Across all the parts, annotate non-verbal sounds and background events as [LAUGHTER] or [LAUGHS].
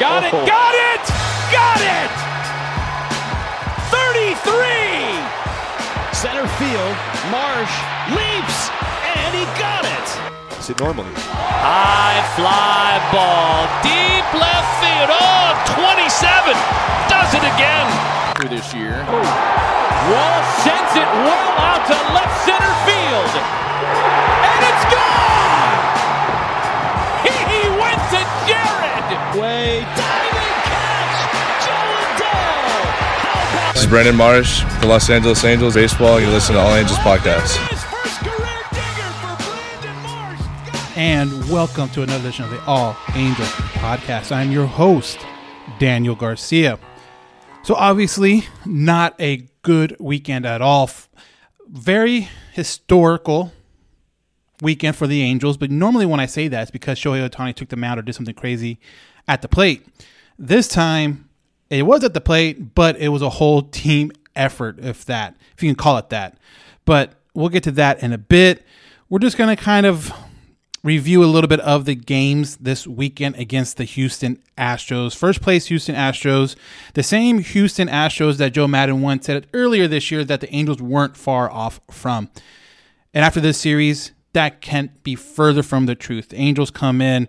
Oh. got it, got it, got it! 33! Center field, Marsh leaps, and he got it! Is it normally? High fly ball, deep left field. Oh, 27! Does it again! For this year. Wall sends it well out to left center field. And it's gone! He went to Jared! Way This is Brandon Marsh, the Los Angeles Angels baseball. You listen to All Angels podcast. and welcome to another edition of the All Angels podcast. I'm your host, Daniel Garcia. So, obviously, not a good weekend at all. Very historical weekend for the Angels, but normally when I say that, it's because Shohei Ohtani took them out or did something crazy at the plate. This time, it was at the plate, but it was a whole team effort, if that, if you can call it that. But we'll get to that in a bit. We're just going to kind of review a little bit of the games this weekend against the Houston Astros. First place Houston Astros, the same Houston Astros that Joe Maddon once said earlier this year that the Angels weren't far off from. And after this series, that can't be further from the truth. The Angels come in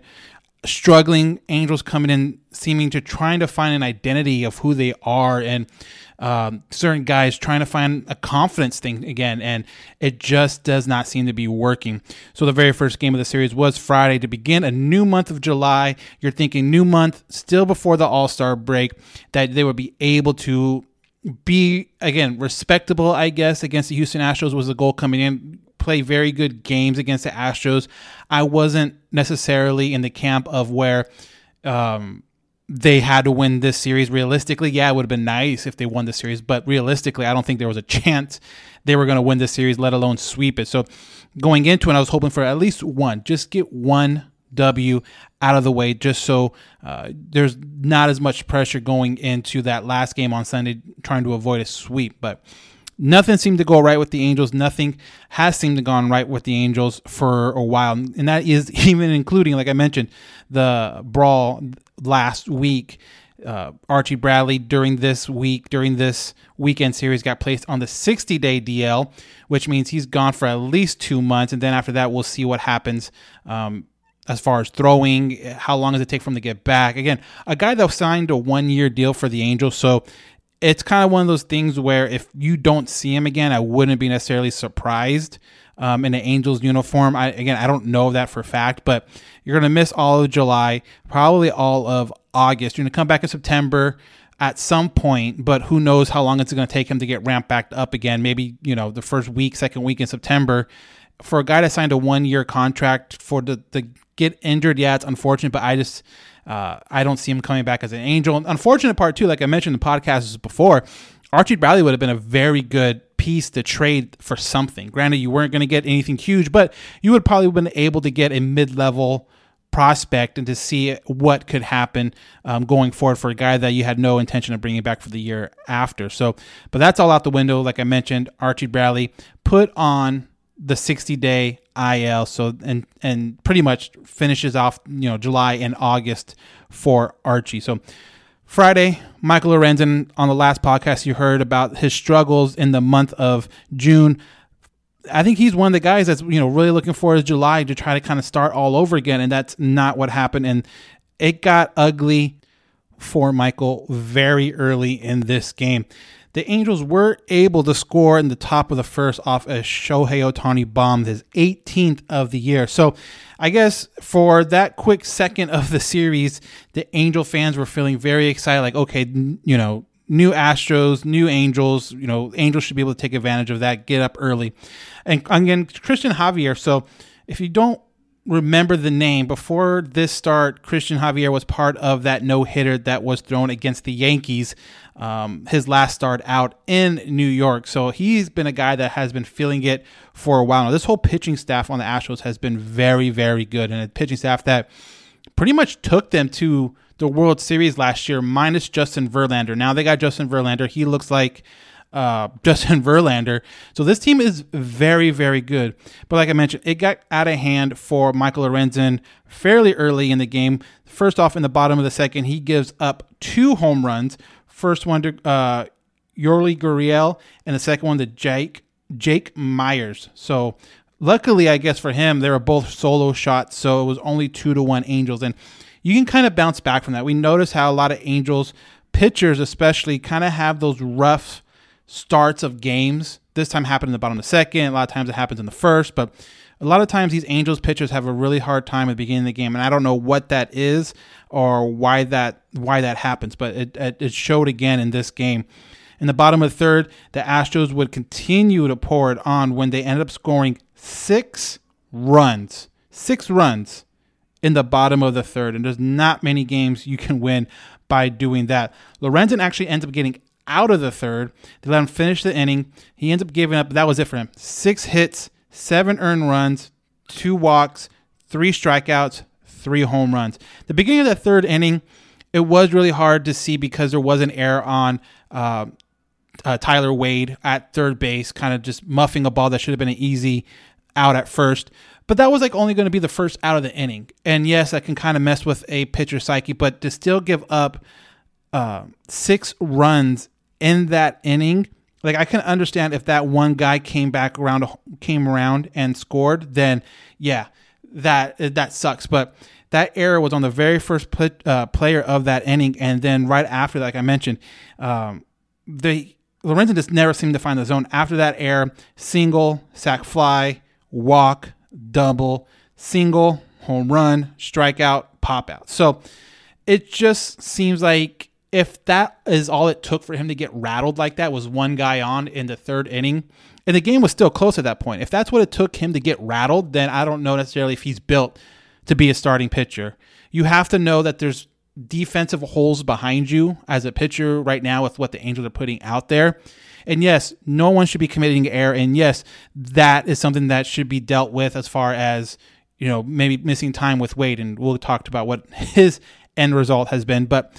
struggling, Angels coming in seeming to trying to find an identity of who they are, and um, certain guys trying to find a confidence thing again, and it just does not seem to be working. So the very first game of the series was Friday to begin a new month of July. You're thinking new month, still before the All Star break, that they would be able to be again respectable, I guess, against the Houston Astros was the goal coming in. Play very good games against the Astros. I wasn't necessarily in the camp of where um, they had to win this series. Realistically, yeah, it would have been nice if they won the series, but realistically, I don't think there was a [LAUGHS] chance they were going to win this series, let alone sweep it. So going into it, I was hoping for at least one, just get one W out of the way, just so uh, there's not as much pressure going into that last game on Sunday, trying to avoid a sweep. But nothing seemed to go right with the Angels. Nothing has seemed to gone right with the Angels for a while, and that is [LAUGHS] even including, like I mentioned, the brawl last week. Uh, Archie Bradley during this week, during this weekend series, got placed on the 60 day DL, which means he's gone for at least two months. And then after that, we'll see what happens um, as far as throwing. How long does it take for him to get back? Again, a guy that signed a one year deal for the Angels. So it's kind of one of those things where if you don't see him again, I wouldn't be necessarily surprised um, in an Angels uniform. I, again, I don't know that for a fact, but you're going to miss all of July, probably all of August. You're going to come back in September at some point, but who knows how long it's going to take him to get ramped back up again. Maybe, you know, the first week, second week in September. For a guy that signed a one year contract for the, the get injured, yeah, it's unfortunate, but I just uh, I don't see him coming back as an angel. Unfortunate part too, like I mentioned in the podcast before, Archie Bradley would have been a very good piece to trade for something. Granted, you weren't going to get anything huge, but you would probably have been able to get a mid level prospect and to see what could happen um, going forward for a guy that you had no intention of bringing back for the year after. So, but that's all out the window. Like I mentioned, Archie Bradley put on the 60 day IL. So and and pretty much finishes off you know July and August for Archie. So Friday, Michael Lorenzen on the last podcast you heard about his struggles in the month of June. I think he's one of the guys that's you know really looking forward to July to try to kind of start all over again, and that's not what happened. And it got ugly for Michael very early in this game. The Angels were able to score in the top of the first off a Shohei Ohtani bomb, his 18th of the year. So I guess for that quick second of the series, the Angel fans were feeling very excited, like, okay, you know, new Astros, new Angels. You know, Angels should be able to take advantage of that, get up early. And again, Cristian Javier. So if you don't remember the name before this start cristian javier was part of that no-hitter that was thrown against the yankees um, his last start out in new york so he's been a guy that has been feeling it for a while now this whole pitching staff on the astros has been very very good and a pitching staff that pretty much took them to the world series last year minus justin verlander now they got justin verlander he looks like uh, [LAUGHS] Justin Verlander. So this team is very, very good. But like I mentioned, it got out of hand for Michael Lorenzen fairly early in the game. First off, in the bottom of the second, he gives up two home runs. First one to uh, Yuli Gurriel, and the second one to Jake Jake Meyers. So luckily, I guess for him, they were both solo shots, so it was only two to one Angels, and you can kind of bounce back from that. We notice how a lot of Angels pitchers, especially, kind of have those rough starts of games. This time happened in the bottom of the second. A lot of times it happens in the first, but a lot of times these Angels pitchers have a really hard time at the beginning of the game, and I don't know what that is or why that why that happens, but it it showed again in this game. In the bottom of the third, the Astros would continue to pour it on when they ended up scoring six runs, six runs in the bottom of the third, and there's not many games you can win by doing that. Lorenzen actually ends up getting out of the third. They let him finish the inning. He ends up giving up. That was it for him. Six hits, seven earned runs, two walks, three strikeouts, three home runs. The beginning of the third inning, it was really hard to see because there was an error on uh, uh, Tyler Wade at third base, kind of just muffing a ball that should have been an easy out at first. But that was like only going to be the first out of the inning. And yes, that can kind of mess with a pitcher's psyche, but to still give up uh, six runs in that inning, like I can understand if that one guy came back around, came around and scored, then yeah, that that sucks. But that error was on the very first play, uh, player of that inning, and then right after, like I mentioned, um, the Lorenzen just never seemed to find the zone. After that error, single, sac fly, walk, double, single, home run, strikeout, pop out. So it just seems like if that is all it took for him to get rattled like that was one guy on in the third inning, and the game was still close at that point. If that's what it took him to get rattled, then I don't know necessarily if he's built to be a starting pitcher. You have to know that there's defensive holes behind you as a pitcher right now with what the Angels are putting out there. And yes, no one should be committing error. And yes, that is something that should be dealt with as far as, you know, maybe missing time with Wade. And we'll talk about what [LAUGHS] his end result has been. But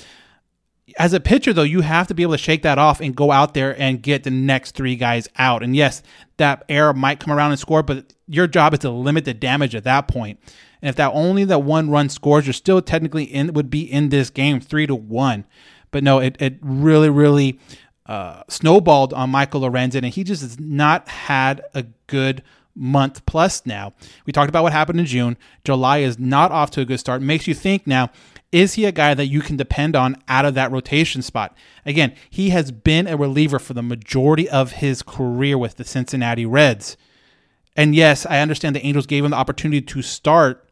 as a pitcher, though, you have to be able to shake that off and go out there and get the next three guys out. And yes, that error might come around and score, but your job is to limit the damage at that point. And if that only that one run scores, you're still technically in would be in this game three to one. But no, it it really really uh, snowballed on Michael Lorenzen, and he just has not had a good month plus now. We talked about what happened in June. July is not off to a good start. Makes you think now is he a guy that you can depend on out of that rotation spot? Again, he has been a reliever for the majority of his career with the Cincinnati Reds. And yes, I understand the Angels gave him the opportunity to start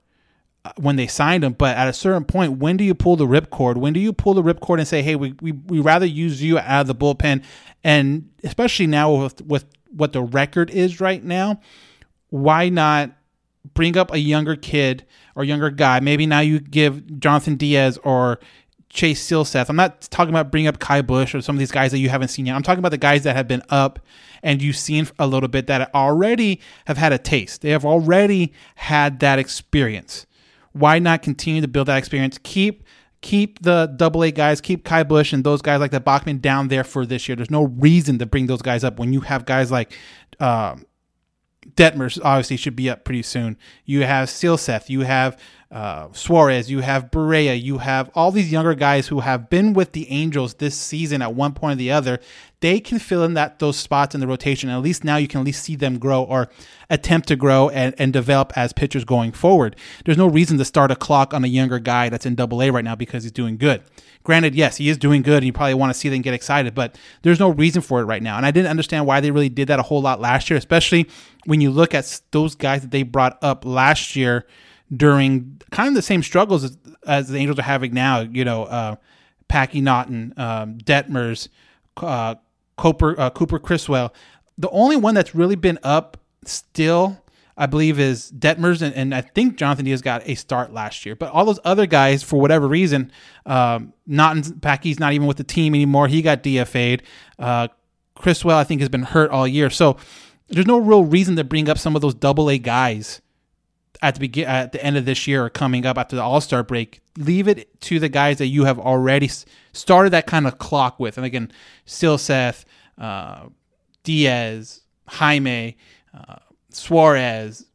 uh, when they signed him, but at a certain point, when do you pull the ripcord? When do you pull the ripcord and say, hey, we, we, we rather use you out of the bullpen? And especially now with, with what the record is right now, why not bring up a younger kid or younger guy. Maybe now you give Jhonathan Diaz or Chase Silseth. I'm not talking about bring up Ky Bush or some of these guys that you haven't seen yet. I'm talking about the guys that have been up and you've seen a little bit that already have had a taste. They have already had that experience. Why not continue to build that experience? Keep keep the double A guys, keep Ky Bush and those guys like the Bachman down there for this year. There's no reason to bring those guys up when you have guys like um, Detmers obviously should be up pretty soon. You have Silseth, you have uh, Suarez, you have Barria, you have all these younger guys who have been with the Angels this season at one point or the other. They can fill in that those spots in the rotation. And at least now you can at least see them grow or attempt to grow and, and develop as pitchers going forward. There's no reason to start a clock on a younger guy that's in double A right now because he's doing good. Granted, yes, he is doing good and you probably want to see them get excited, but there's no reason for it right now. And I didn't understand why they really did that a whole lot last year, especially when you look at those guys that they brought up last year during kind of the same struggles as, as the Angels are having now. You know, uh, Packy Naughton, um, Detmers, uh, Cooper uh, Cooper Criswell. The only one that's really been up still, I believe, is Detmers, and, and I think Jhonathan Diaz got a start last year. But all those other guys, for whatever reason, um, in, Packy's not even with the team anymore. He got DFA'd. Uh, Criswell, I think, has been hurt all year. So there's no real reason to bring up some of those double A guys at the begin at the end of this year or coming up after the All Star break. Leave it to the guys that you have already started that kind of clock with. And again, Silseth, uh, Diaz, Jaime, uh, Suarez,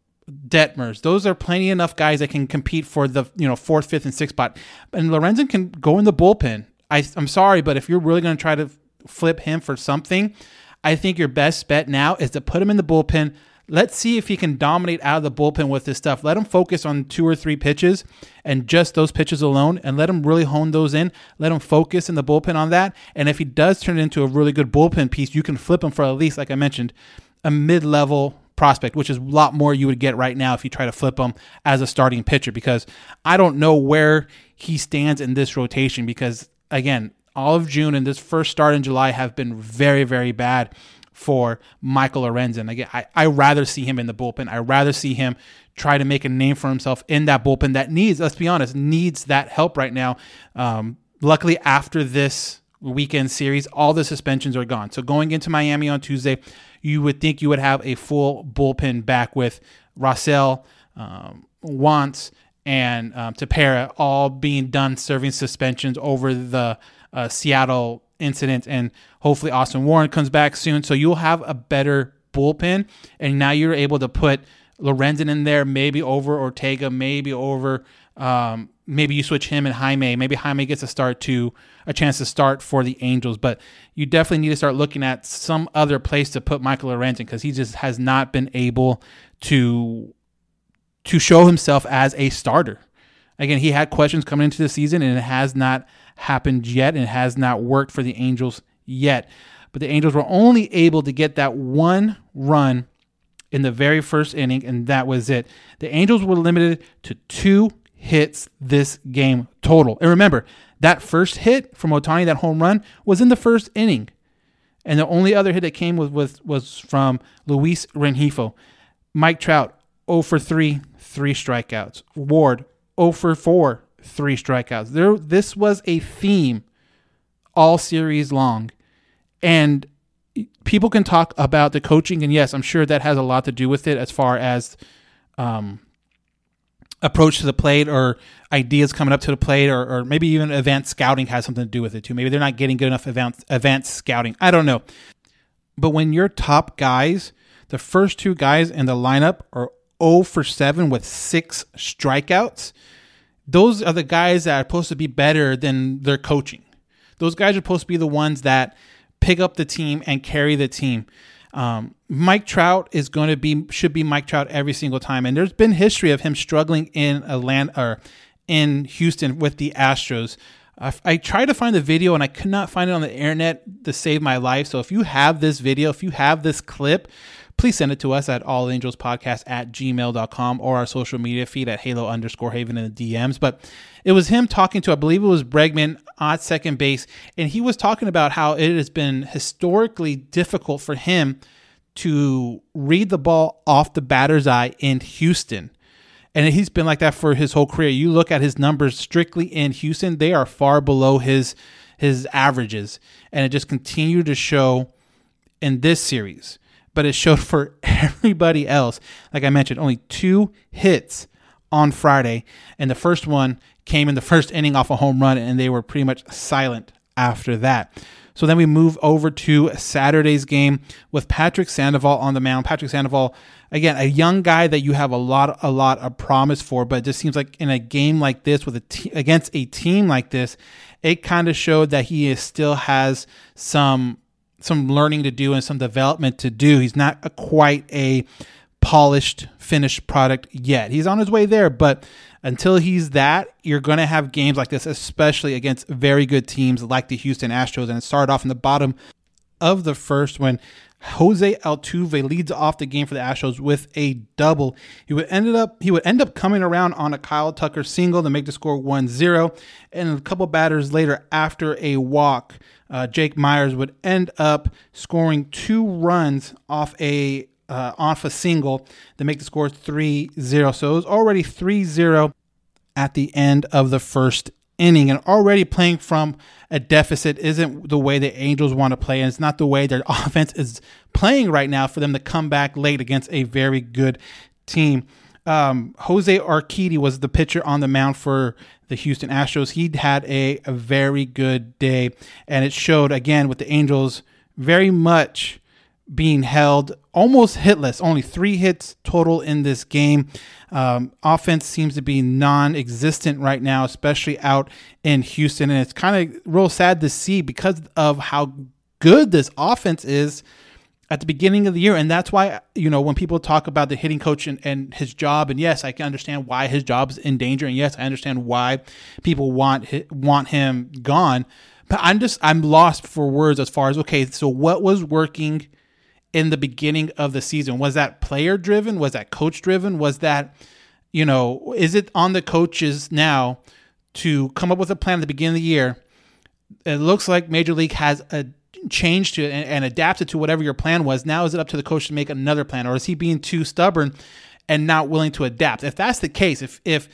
Detmers. Those are plenty enough guys that can compete for the you know fourth, fifth, and sixth spot. And Lorenzen can go in the bullpen. I, I'm sorry, but if you're really going to try to flip him for something, I think your best bet now is to put him in the bullpen. Let's see if he can dominate out of the bullpen with this stuff. Let him focus on two or three pitches and just those pitches alone and let him really hone those in. Let him focus in the bullpen on that. And if he does turn it into a really good bullpen piece, you can flip him for at least, like I mentioned, a mid level prospect, which is a lot more you would get right now if you try to flip him as a starting pitcher because I don't know where he stands in this rotation because, again, all of June and this first start in July have been very, very bad for Michael Lorenzen. Again, I, I rather see him in the bullpen. I rather see him try to make a name for himself in that bullpen that needs, let's be honest, needs that help right now. Um, luckily, after this weekend series, all the suspensions are gone. So going into Miami on Tuesday, you would think you would have a full bullpen back with Rossell, um, Wantz, and um, Tepera all being done serving suspensions over the uh, Seattle incident, and hopefully Austin Warren comes back soon. So you'll have a better bullpen, and now you're able to put Lorenzen in there, maybe over Ortega, maybe over. Um, maybe you switch him and Jaime. Maybe Jaime gets a start to a chance to start for the Angels, but you definitely need to start looking at some other place to put Michael Lorenzen because he just has not been able to to show himself as a starter. Again, he had questions coming into the season, and it has not happened yet and it has not worked for the Angels yet. But the Angels were only able to get that one run in the very first inning, and that was it. The Angels were limited to two hits this game total. And remember, that first hit from Ohtani, that home run, was in the first inning. And the only other hit that came was, was, was from Luis Rengifo. Mike Trout, 0 for 3, three strikeouts. Ward, 0 for 4, three strikeouts. There, this was a theme all series long, and people can talk about the coaching, and yes, I'm sure that has a lot to do with it as far as um, approach to the plate or ideas coming up to the plate, or, or maybe even advanced scouting has something to do with it too. Maybe they're not getting good enough advanced, advanced scouting. I don't know, but when your top guys, the first two guys in the lineup are 0 for 7 with six strikeouts those are the guys that are supposed to be better than their coaching. Those guys are supposed to be the ones that pick up the team and carry the team. Um, Mike Trout is going to be should be Mike Trout every single time, and there's been history of him struggling in Atlanta or in Houston with the Astros. I, I tried to find the video and I could not find it on the internet to save my life. So if you have this video, if you have this clip, please send it to us at allangelspodcast at gmail.com or our social media feed at halo underscore haven in the DMs. But it was him talking to, I believe it was Bregman at second base, and he was talking about how it has been historically difficult for him to read the ball off the batter's eye in Houston. And he's been like that for his whole career. You look at his numbers strictly in Houston, they are far below his his averages. And it just continued to show in this series but it showed for [LAUGHS] everybody else. Like I mentioned, only two hits on Friday, and the first one came in the [LAUGHS] first inning off a home run, and they were pretty much silent after that. So then we move over to Saturday's game with Patrick Sandoval on the mound. Patrick Sandoval, again, a young guy that you have a lot, a lot of promise for, but it just seems like in a game like this with a against a team like this, it kind of showed that he is, still has some some learning to do and some development to do. He's not quite a polished finished product yet. He's on his way there, but until he's that, you're going to have games like this, especially against very good teams like the Houston Astros. And it started off in the bottom of the first when Jose Altuve leads off the game for the Astros with a double. He would ended up he would end up coming around on a Kyle Tucker single to make the score 1-0 and a couple batters later after a walk uh, Jake Meyers would end up scoring two runs off a uh, off a single to make the score 3-0. So it was already 3-0 at the end of the first inning and already playing from a deficit isn't the way the Angels want to play and it's not the way their [LAUGHS] offense is playing right now for them to come back late against a very good team. Um, Jose Urquidy was the pitcher on the mound for the Houston Astros. He had a, a very good day, and it showed again with the Angels very much being held almost hitless. Only three hits total in this game. Um, offense seems to be non-existent right now, especially out in Houston, and it's kind of real sad to see because of how good this offense is at the beginning of the year. And that's why, you know, when people talk about the hitting coach and, and his job, and yes, I can understand why his job's in danger. And yes, I understand why people want want him gone. But I'm just I'm lost for words as far as okay, so what was working in the beginning of the season? Was that player driven? Was that coach driven? Was that, you know, is it on the coaches now to come up with a plan at the beginning of the year? It looks like Major League has a changed to it and, and adapted to whatever your plan was. Now is it up to the coach to make another plan, or is he being too stubborn and not willing to adapt? If that's the case, if if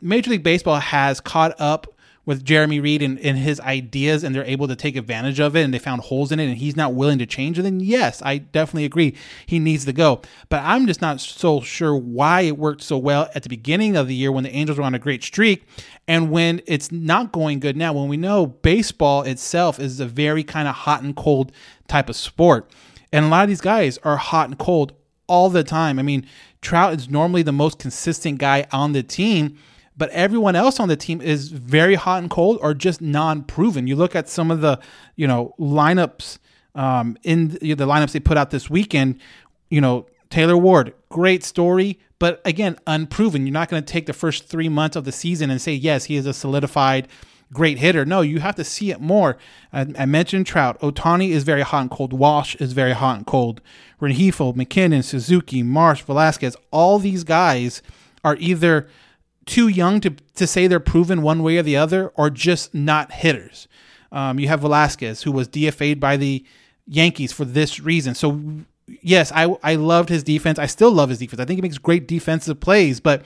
Major League Baseball has caught up with Jeremy Reed and, and his ideas and they're able to take advantage of it and they found holes in it and he's not willing to change then yes, I definitely agree he needs to go. But I'm just not so sure why it worked so well at the beginning of the year when the Angels were on a great streak and when it's not going good now, when we know baseball itself is a very kind of hot and cold type of sport. And a lot of these guys are hot and cold all the time. I mean, Trout is normally the most consistent guy on the team but everyone else on the team is very hot and cold or just non-proven. You look at some of the, you know, lineups um, in the, lineups they put out this weekend. You know, Taylor Ward, great story, but again, unproven. You're not going to take the first three months of the season and say yes, he is a solidified great hitter. No, you have to see it more. I, I mentioned Trout. Ohtani is very hot and cold. Walsh is very hot and cold. Rengifo, MacKinnon, Suzuki, Marsh, Velazquez, all these guys are either too young to, to say they're proven one way or the other, or just not hitters. Um, you have Velazquez, who was DFA'd by the Yankees for this reason. So, yes, I, I loved his defense. I still love his defense. I think he makes great defensive plays, but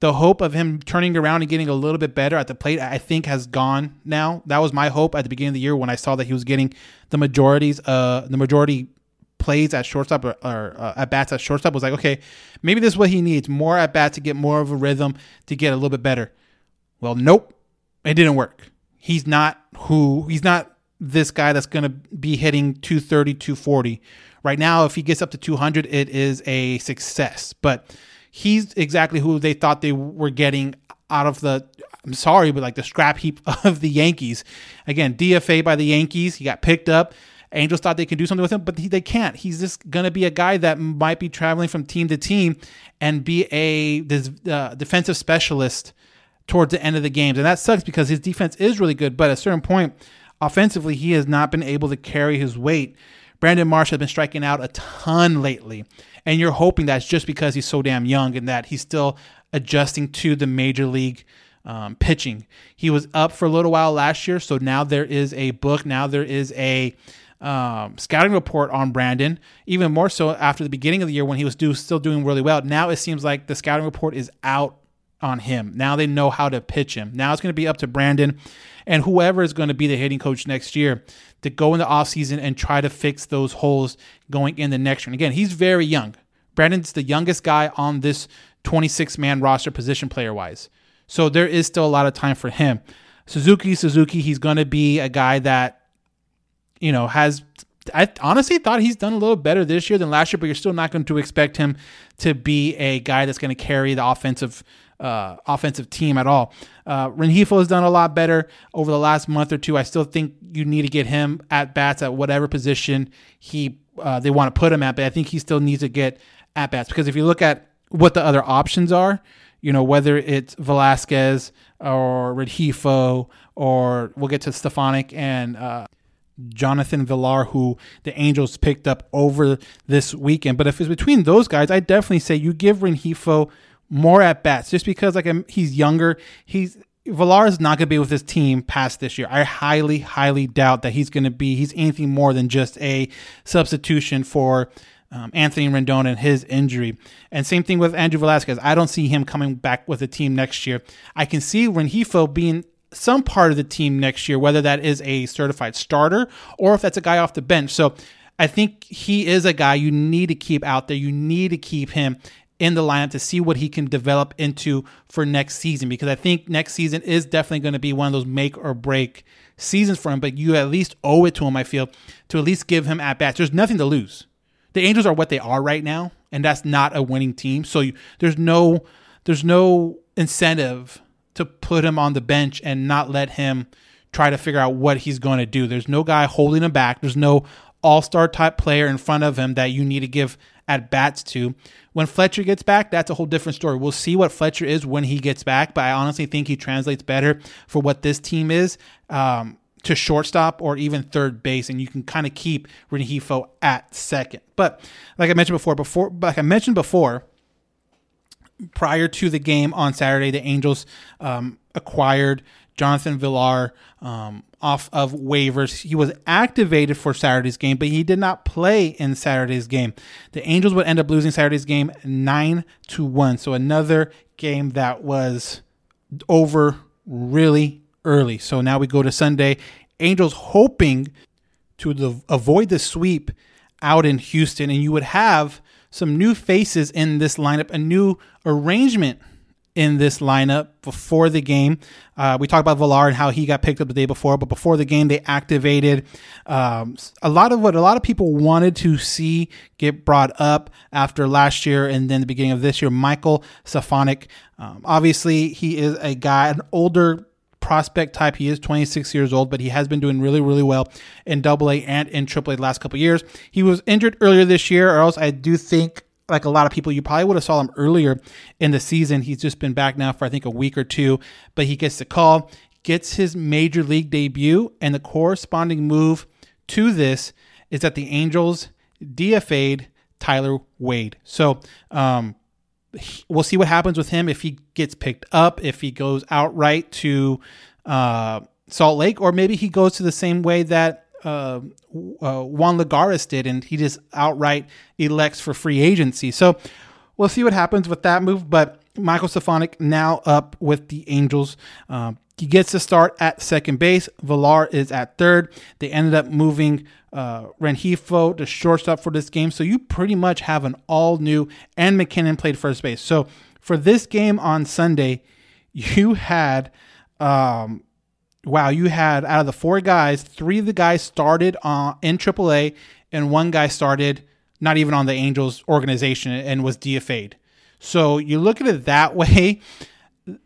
the hope of him turning around and getting a little bit better at the plate, I think, has gone now. That was my hope at the beginning of the year when I saw that he was getting the majorities, uh, the majority plays at shortstop or, or uh, at bats at shortstop was like, okay, maybe this is what he needs more at bat to get more of a rhythm to get a little bit better. Well, nope, it didn't work. He's not who he's not this guy that's going to be hitting 230, 240. Right now, if he gets up to 200, it is a success. But he's exactly who they thought they were getting out of the I'm sorry, but like the scrap heap [LAUGHS] of the Yankees. Again, DFA by the Yankees. He got picked up. Angels thought they could do something with him, but he, they can't. He's just going to be a guy that might be traveling from team to team and be a this, uh, defensive specialist towards the end of the games. And that sucks because his defense is really good, but at a certain point, offensively, he has not been able to carry his weight. Brandon Marsh has been striking out a ton lately. And you're hoping that's just because he's so damn young and that he's still adjusting to the major league um, pitching. He was up for a little while last year, so now there is a book. Now there is a um, scouting report on Brandon, even more so after the beginning of the year when he was do, still doing really well. Now it seems like the scouting report is out on him. Now they know how to pitch him. Now it's going to be up to Brandon and whoever is going to be the hitting coach next year to go in the offseason and try to fix those holes going in the next year. And again, he's very young. Brandon's the youngest guy on this 26 man roster position player wise. So there is still a lot of time for him. Suzuki, Suzuki, he's going to be a guy that you know, has I honestly thought he's done a little better this year than last year, but you're still not going to expect him to be a guy that's going to carry the offensive uh, offensive team at all. Uh, Rengifo has done a lot better over the last month or two. I still think you need to get him at bats at whatever position he uh, they want to put him at, but I think he still needs to get at bats because if you look at what the other options are, you know, whether it's Velazquez or Rengifo or we'll get to Stefanic and uh, Jonathan Villar, who the Angels picked up over this weekend. But if it's between those guys, I definitely say you give Rengifo more at bats just because like he's younger. He's Villar is not going to be with his team past this year. I highly, highly doubt that he's going to be. He's anything more than just a substitution for um, Anthony Rendon and his injury. And same thing with Andrew Velazquez. I don't see him coming back with the team next year. I can see Rengifo being some part of the team next year, whether that is a certified starter or if that's a guy off the bench. So I think he is a guy you need to keep out there. You need to keep him in the lineup to see what he can develop into for next season because I think next season is definitely going to be one of those make or break seasons for him. But you at least owe it to him, I feel, to at least give him at bats. There's nothing to lose. The Angels are what they are right now, and that's not a winning team. So you, there's no there's no incentive to put him on the bench and not let him try to figure out what he's going to do. There's no guy holding him back. There's no all star type player in front of him that you need to give at bats to. When Fletcher gets back, that's a whole different story. We'll see what Fletcher is when he gets back, but I honestly think he translates better for what this team is um, to shortstop or even third base, and you can kind of keep Rengifo at second. But like I mentioned before, before like I mentioned before, prior to the game on Saturday, the Angels um, acquired Jonathan Villar um, off of waivers. He was activated for Saturday's game, but he did not play in Saturday's game. The Angels would end up losing Saturday's game nine to one. So another game that was over really early. So now we go to Sunday. Angels hoping to avoid the sweep out in Houston, and you would have some new faces in this lineup, a new arrangement in this lineup before the game. Uh, we talked about Villar and how he got picked up the day before, but before the game, they activated um, a lot of what a lot of people wanted to see get brought up after last year and then the beginning of this year. Michael Stefanic. Um, obviously, he is a guy, an older prospect type. He is 26 years old, but he has been doing really, really well in Double A and in Triple A the last couple years. He was injured earlier this year, or else I do think. Like a lot of people, you probably would have saw him earlier in the season. He's just been back now for I think a week or two, but he gets the call, gets his major league debut, and the corresponding move to this is that the Angels DFA'd Tyler Wade. So um, we'll see what happens with him if he gets picked up, if he goes outright to uh, Salt Lake, or maybe he goes to the same way that uh, uh, Juan Lagares did, and he just outright elects for free agency. So we'll see what happens with that move. But Michael Stefanic now up with the Angels. Um, he gets to start at second base. Villar is at third. They ended up moving uh, Rengifo to shortstop for this game. So you pretty much have an all new, and MacKinnon played first base. So for this game on Sunday, you had, um, wow, you had out of the four guys, three of the guys started on, in AAA, and one guy started not even on the Angels organization and was DFA'd. So you look at it that [LAUGHS] way.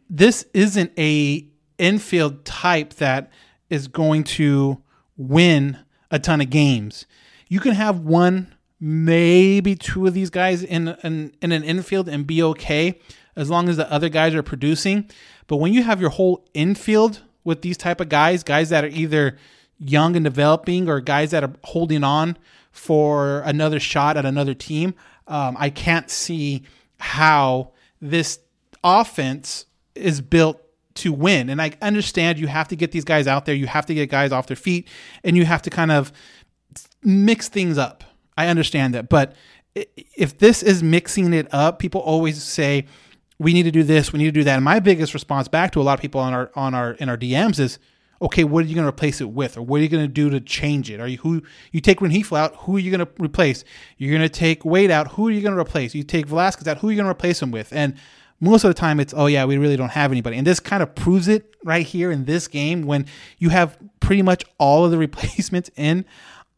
This isn't a infield type that is going to win a ton of games. You can have one, maybe two of these guys in an, in an infield and be okay as long as the other guys are producing. But when you have your whole infield with these type of guys, guys that are either young and developing or guys that are holding on for another shot at another team, um, I can't see how this offense is built to win. And I understand you have to get these guys out there, you have to get guys off their feet, and you have to kind of mix things up. I understand that. But if this is mixing it up, people always say, we need to do this, we need to do that. And my biggest response back to a lot of people on our on our in our DMs is, okay, what are you going to replace it with, or what are you going to do to change it? Are you who you take Rengifo out? Who are you going to replace? You're going to take Wade out. Who are you going to replace? You take Velazquez out. Who are you going to replace him with? And most of the time it's oh yeah we really don't have anybody and this kind of proves it right here in this game when you have pretty much all of the [LAUGHS] replacements in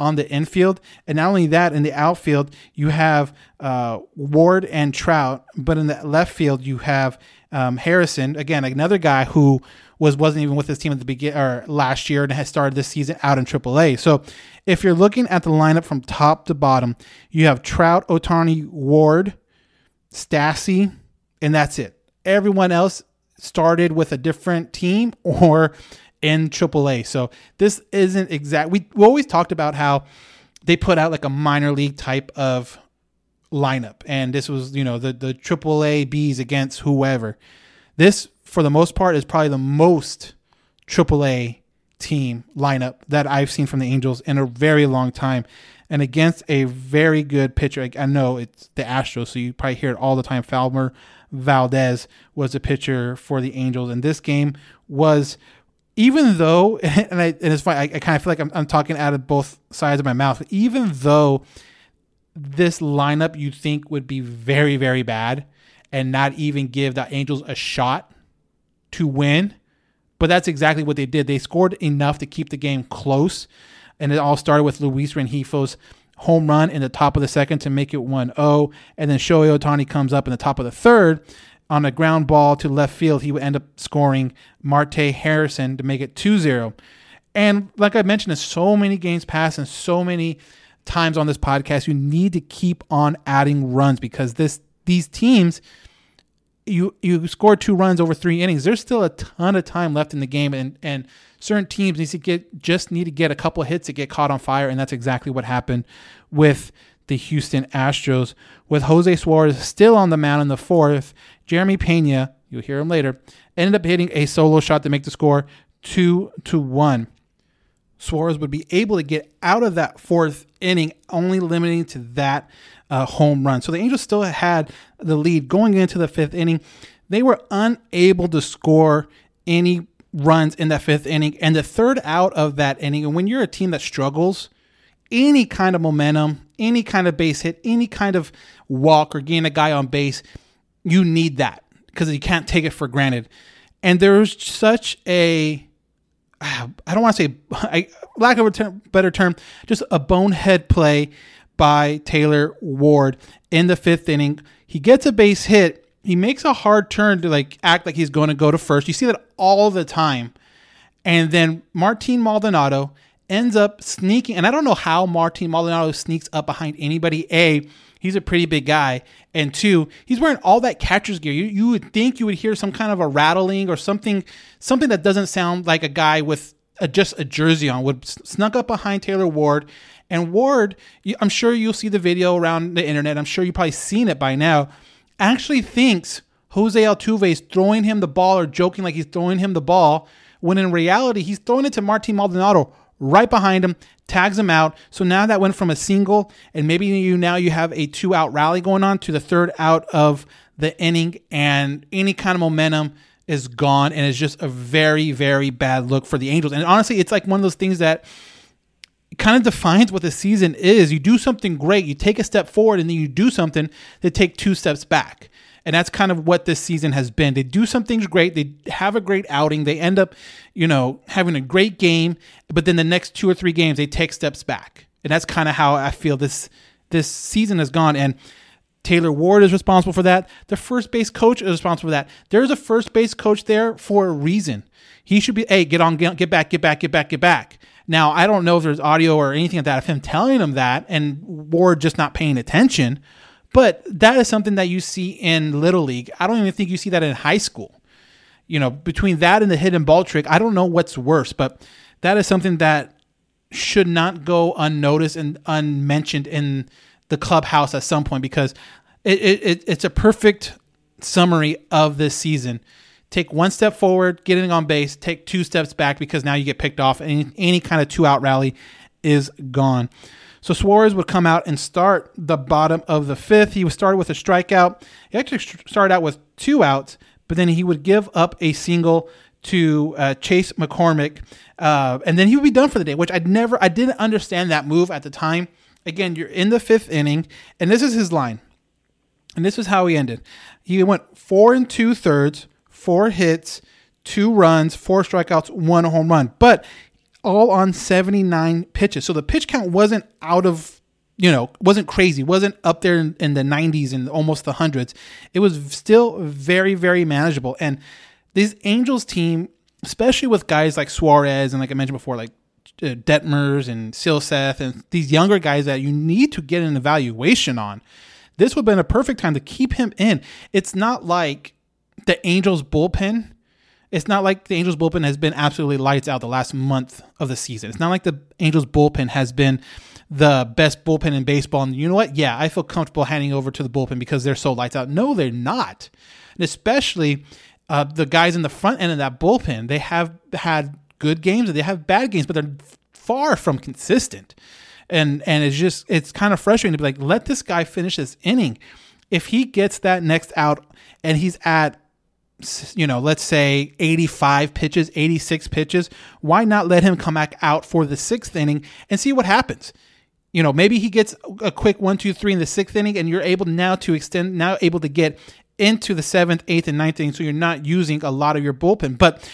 on the infield and not only that in the outfield you have uh, ward and trout but in the left field you have um, harrison again another guy who was wasn't even with his team at the beginning or last year and has started this season out in AAA. So if you're looking at the lineup from top to bottom, you have Trout, ohtani Ward, Stassi, and that's it. Everyone else started with a different team [LAUGHS] or in AAA. So this isn't exact. We, we always talked about how they put out like a minor league type of lineup, and this was you know the the AAA Bs against whoever. This for the most part is probably the most AAA team lineup that I've seen from the Angels in a very long time. And against a very good pitcher, I know it's the Astros, so you probably hear it all the time. Framber Valdez was a pitcher for the Angels, and this game was, even though, [LAUGHS] and, I, and it's fine, I, I kind of feel like I'm, I'm talking out of both sides of my mouth. Even though this lineup you think would be very, very bad, and not even give the Angels a shot to win, but that's exactly what they did. They scored enough to keep the game close. And it all started with Luis Rengifo's home run in the top of the second to make it 1 0. And then Shohei Ohtani comes up in the top of the third on a ground ball to left field. He would end up scoring Monte Harrison to make it 2 0. And like I mentioned, there's so many games passed and so many times on this podcast, you need to keep on adding runs because this these teams you you scored two runs over three innings. There's still a ton of time left in the game, and and certain teams need to get just need to get a couple hits to get caught on fire, and that's exactly what happened with the Houston Astros. With Jose Suarez still on the mound in the fourth, Jeremy Pena, you'll hear him later, ended up hitting a solo shot to make the score two to one. Suarez would be able to get out of that fourth inning, only limiting to that uh, home run. So the Angels still had the lead going into the fifth inning. They were unable to score any runs in that fifth inning. And the third out of that inning, and when you're a team that struggles, any kind of momentum, any kind of base hit, any kind of walk or gain a guy on base, you need that because you can't take it for granted. And there's such a [SIGHS] I don't want to say, [LAUGHS] I, lack of a term, better term, just a bonehead play by Taylor Ward in the fifth inning. He gets a base hit. He makes a hard turn to like act like he's going to go to first. You see that all the time. And then Martin Maldonado ends up sneaking, and I don't know how Martin Maldonado sneaks up behind anybody. A, he's a pretty big guy, and two, he's wearing all that catcher's gear. You you would think you would hear some kind of a rattling or something, something that doesn't sound like a guy with a, just a jersey on would snuck up behind Taylor Ward and Ward, I'm sure you'll see the video around the internet. I'm sure you've probably seen it by now. Actually thinks Jose Altuve is throwing him the ball or joking like he's throwing him the ball, when in reality he's throwing it to Martin Maldonado right behind him, tags him out. So now that went from a single, and maybe you now you have a two out rally going on to the third out of the inning, and any kind of momentum is gone, and it's just a very very bad look for the Angels. And honestly, it's like one of those things that kind of defines what the season is. You do something great, you take a step forward, and then you do something to take two steps back. And that's kind of what this season has been. They do some things great, they have a great outing, they end up, you know, having a great game, but then the next two or three games they take steps back. And that's kind of how I feel this this season has gone. And Taylor Ward is responsible for that. The first base coach is responsible for that. There's a first base coach there for a reason. He should be, hey, get on, get, get back, get back, get back, get back. Now, I don't know if there's audio or anything like that of him telling him that and Ward just not paying attention, but that is something that you see in Little League. I don't even think you see that in high school. You know, between that and the hidden ball trick, I don't know what's worse, but that is something that should not go unnoticed and unmentioned in the clubhouse at some point because it, it, it's a perfect summary of this season take one step forward, getting on base, take two steps back because now you get picked off, and any, kind of two out rally is gone. So Suarez would come out and start the bottom of the fifth. He started with a strikeout. He actually started out with two outs, but then he would give up a single to uh, Chas McCormick, uh, and then he would be done for the day. Which I'd never, I didn't understand that move at the time. Again, you're in the fifth inning, and this is his line, and this is how he ended. He went four and two thirds four hits, two runs, four strikeouts, one home run, but all on 79 pitches. So the pitch count wasn't out of, you know, wasn't crazy, wasn't up there in, in the 90s and almost the hundreds. It was still very, very manageable. And this Angels team, especially with guys like Suarez and like I mentioned before, like uh, Detmers and Silseth and these younger guys that you need to get an evaluation on. This would have been a perfect time to keep him in. It's not like the Angels bullpen It's not like the Angels bullpen has been absolutely lights out the last month of the season. It's not like the Angels bullpen has been the best bullpen in baseball. And you know what? Yeah, I feel comfortable handing over to the bullpen because they're so lights out. No, they're not. And especially uh, the guys in the front end of that bullpen, they have had good games and they have bad games, but they're far from consistent. And and it's just it's kind of frustrating to be like, let this guy finish this inning. If he gets that next out and he's at you know, let's say 85 pitches, 86 pitches, why not let him come back out for the sixth inning and see what happens? You know, maybe he gets a quick one, two, three in the sixth inning, and you're able now to extend, now able to get into the seventh, eighth, and ninth inning, so you're not using a lot of your bullpen. But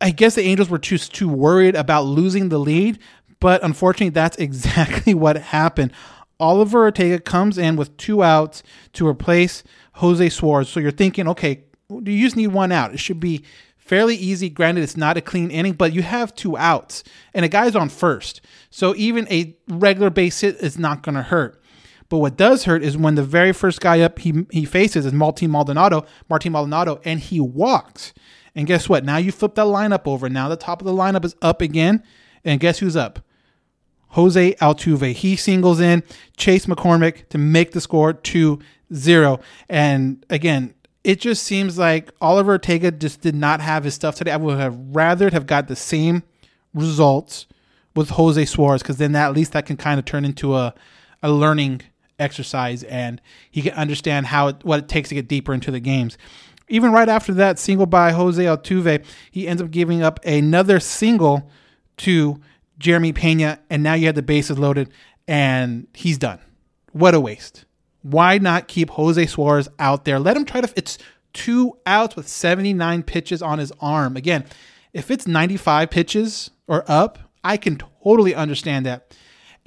I guess the Angels were just too worried about losing the lead, but unfortunately, that's [LAUGHS] exactly what happened. Oliver Ortega comes in with two outs to replace Jose Suarez. So you're thinking, okay, you just need one out. It should be fairly easy. Granted, it's not a clean inning, but you have two outs and a guy's on first. So even a regular base hit is not going to hurt. But what does hurt is when the very first guy up he, he faces is Martin Maldonado, Martin Maldonado, and he walks. And guess what? Now you flip that lineup over. Now the top of the lineup is up again. And guess who's up? Jose Altuve. He singles in Chas McCormick to make the score 2 0. And again, it just seems like Oliver Ortega just did not have his stuff today. I would have rather have got the same results with Jose Suarez because then that, at least that can kind of turn into a, a learning exercise and he can understand how it, what it takes to get deeper into the games. Even right after that single by Jose Altuve, he ends up giving up another single to Jeremy Pena, and now you have the bases loaded, and he's done. What a waste. Why not keep Jose Suarez out there? Let him try to. It's two outs with 79 pitches on his arm. Again, if it's 95 pitches or up, I can totally understand that.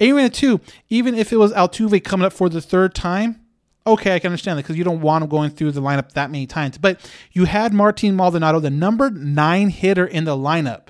At two, even if it was Altuve coming up for the third time, okay, I can understand that because you don't want him going through the lineup that many times. But you had Martin Maldonado, the number nine hitter in the lineup.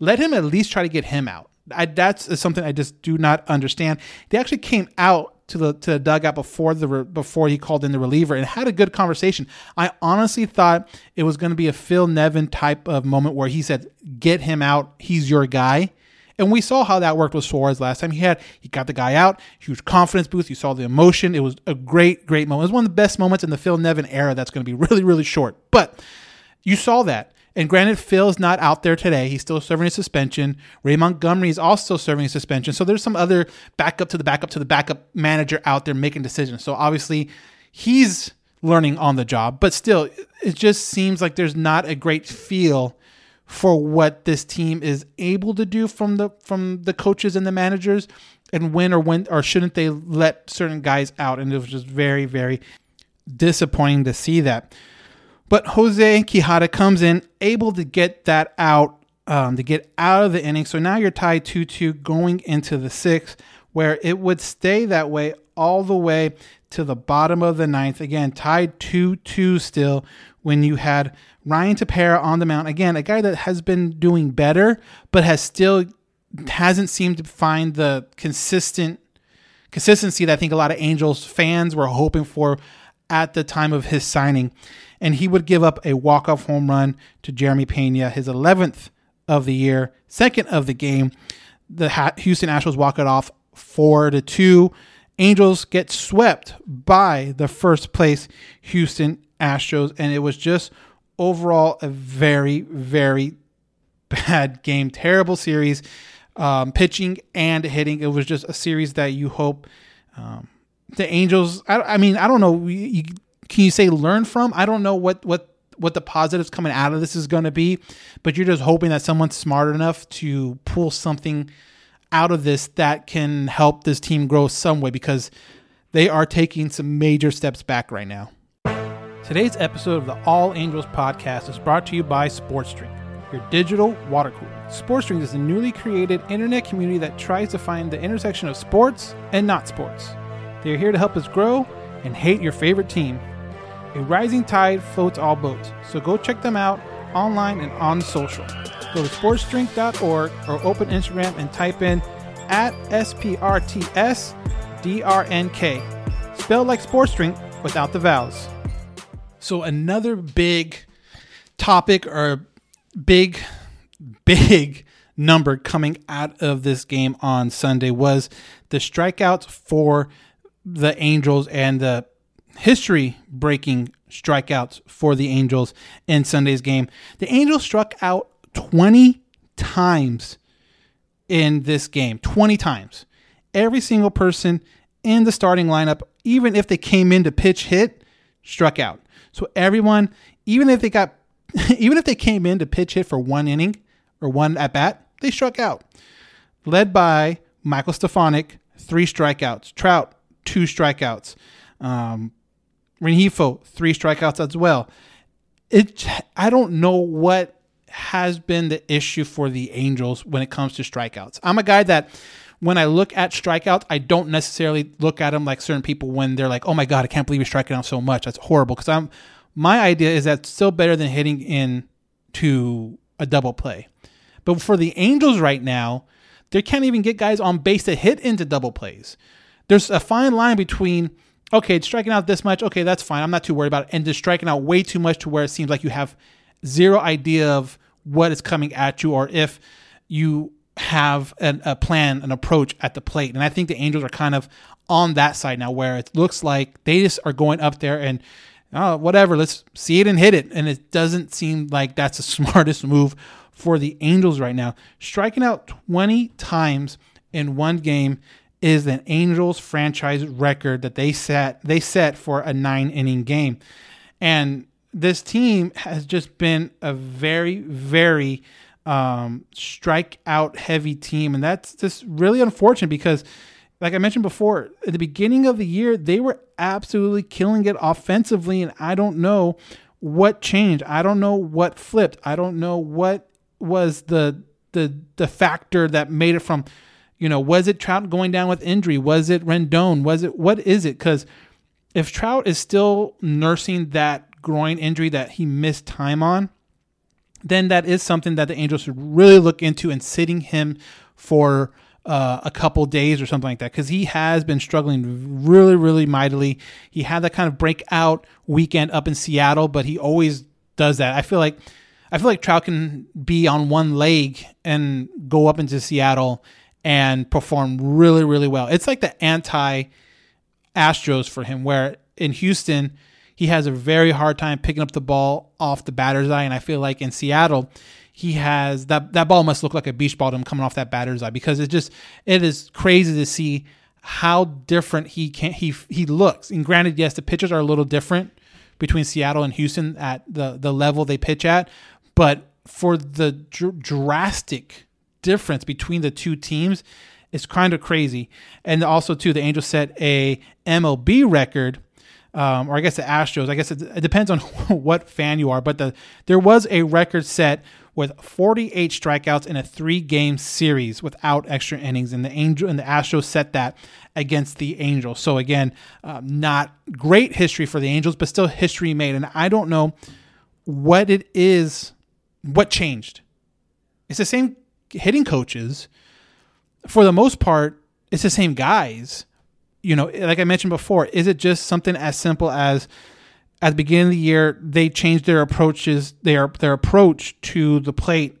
Let him at least try to get him out. I, that's something I just do not understand. They actually came out to the to the dugout before the before he called in the reliever and had a good conversation. I honestly thought it was going to be a Phil Nevin type of moment where he said, "Get him out. He's your guy." And we saw how that worked with Suarez last time. He had he got the guy out, huge confidence boost. You saw the emotion. It was a great, great moment. It was one of the best moments in the Phil Nevin era. That's going to be [LAUGHS] really, really short. But you saw that. And granted, Phil's not out there today. He's still serving a suspension. Ray Montgomery is also serving a suspension. So there's some other backup to the backup to the backup manager out there making decisions. So obviously, he's learning on the job. But still, it just seems like there's not a great feel for what this team is able to do from the from the coaches and the managers and when or when or shouldn't they let certain guys out and it was just very very disappointing to see that but Jose Quijada comes in, able to get that out, um, to get out of the inning. So now you're tied 2 2 going into the sixth, where it would stay that way all the way to the bottom of the ninth. Again, tied 2 2 still when you had Ryan Tepera on the mound. Again, a guy that has been doing better, but has still hasn't seemed to find the consistent consistency that I think a lot of Angels fans were hoping for at the time of his signing and he would give up a walk-off home run to Jeremy Pena, his 11th of the year, second of the game. The Houston Astros walk it off four to two. Angels get swept by the first place Houston Astros, and it was just overall a very, very bad game. Terrible series, um, pitching and hitting. It was just a series that you hope um, the Angels. I, I, mean, I don't know. You, can you say learn from? I don't know what what what the positives coming out of this is going to be, but you're just hoping that someone's smart enough to pull something out of this that can help this team grow some way because they are taking some major steps back right now. Today's episode of the All Angels podcast is brought to you by Sports Drink, your digital water cooler. Sports Drink is a newly created internet community that tries to find the intersection of sports and not sports. They are here to help us grow and hate your favorite team a rising tide floats all boats, so go check them out online and on social. Go to sportsdrink.org or open Instagram and type in at SPRTSDRNK. Spelled like sports drink without the vowels. So, another big topic or big, big number coming out of this game on Sunday was the strikeouts for the Angels and the history breaking strikeouts for the Angels in Sunday's game. The Angels struck out 20 times in this game. 20 times. Every single person in the starting lineup, even if they came in to pitch hit, struck out. So everyone, even if they got [LAUGHS] even if they came in to pitch hit for one inning or one at bat, they struck out. Led by Michael Stefanic, three strikeouts. Trout, two strikeouts. Um, Rengifo, three strikeouts as well. It, I don't know what has been the issue for the Angels when it comes to strikeouts. I'm a guy that when I look at strikeouts, I don't necessarily look at them like certain people when they're like, "Oh my god, I can't believe you're striking out so much. That's horrible." Because I'm my idea is that's still better than hitting in to a double play. But for the Angels right now, they can't even get guys on base to hit into double plays. There's a fine line between okay, it's striking out this much, okay, that's fine. I'm not too worried about it, and just striking out way too much to where it seems like you have zero idea of what is coming at you or if you have an, a plan, an approach at the plate. And I think the Angels are kind of on that side now, where it looks like they just are going up there and oh, whatever, let's see it and hit it. And it doesn't seem like that's the [LAUGHS] smartest move for the Angels right now. Striking out 20 times in one game is an Angels franchise record that they set they set for a 9 inning game. And this team has just been a very very um, strikeout heavy team and that's just really unfortunate because like I mentioned before, at the beginning of the year, they were absolutely killing it offensively, and I don't know what changed. I don't know what flipped. I don't know what was the the the factor that made it from, you know, was it Trout going down with injury? Was it Rendon? Was it what is it? Because if Trout is still nursing that groin injury that he missed time on, then that is something that the Angels should really look into and sitting him for uh, a couple days or something like that because he has been struggling really, really mightily. He had that kind of breakout weekend up in Seattle, but he always does that. I feel like I feel like Trout can be on one leg and go up into Seattle and perform really, really well. It's like the anti Astros for him, where in Houston he has a very hard time picking up the ball off the batter's eye, and I feel like in Seattle he has that that ball must look like a beach ball to him coming off that batter's eye because it just it is crazy to see how different he can he he looks. And granted, yes, the pitchers are a little different between Seattle and Houston at the the level they pitch at, but for the dr- drastic difference between the two teams is kind of crazy. And also too, the Angels set a MLB record. Um, or I guess the Astros. I guess it, it depends on [LAUGHS] what fan you are, but the there was a record set with 48 strikeouts in a three-game series without extra innings, and the Angel and the Astros set that against the Angels. So again, um, not great history for the Angels, but still history made. And I don't know what it is, what changed. It's the same hitting coaches. For the most part, it's the same guys. You know, like I mentioned before, is it just something as simple as at the beginning of the year they changed their approaches their their approach to the plate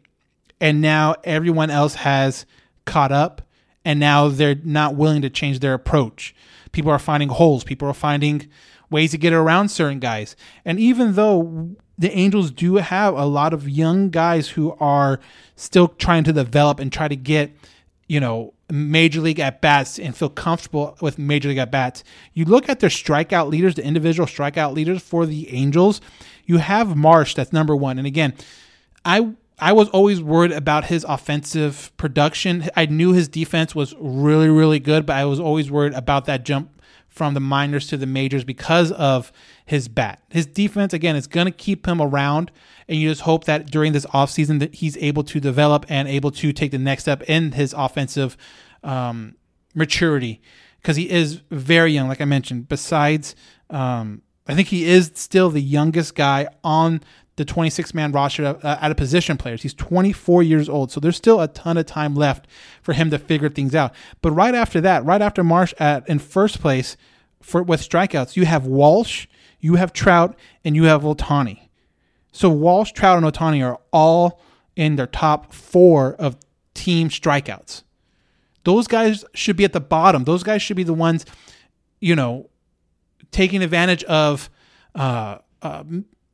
and now everyone else has caught up and now they're not willing to change their approach people are finding holes people are finding ways to get around certain guys and even though the angels do have a lot of young guys who are still trying to develop and try to get you know major league at bats and feel comfortable with major league at bats. You look at their strikeout leaders, the individual strikeout leaders for the Angels. You have Marsh, that's number one. And again, I I was always worried about his offensive production. I knew his defense was really, really good, but I was always worried about that jump from the minors to the majors because of his bat. His defense, again, is going to keep him around, and you just hope that during this offseason that he's able to develop and able to take the next step in his offensive um, maturity because he is very young, like I mentioned. Besides, um, I think he is still the youngest guy on the 26 man roster uh, at a position players. He's 24 years old, so there's still a ton of time left for him to figure things out. But right after that, right after Marsh at in first place for with strikeouts, you have Walsh, you have Trout, and you have Ohtani. So Walsh, Trout, and Ohtani are all in their top four of team strikeouts. Those guys should be at the bottom. Those guys should be the ones, you know, taking advantage of uh, uh,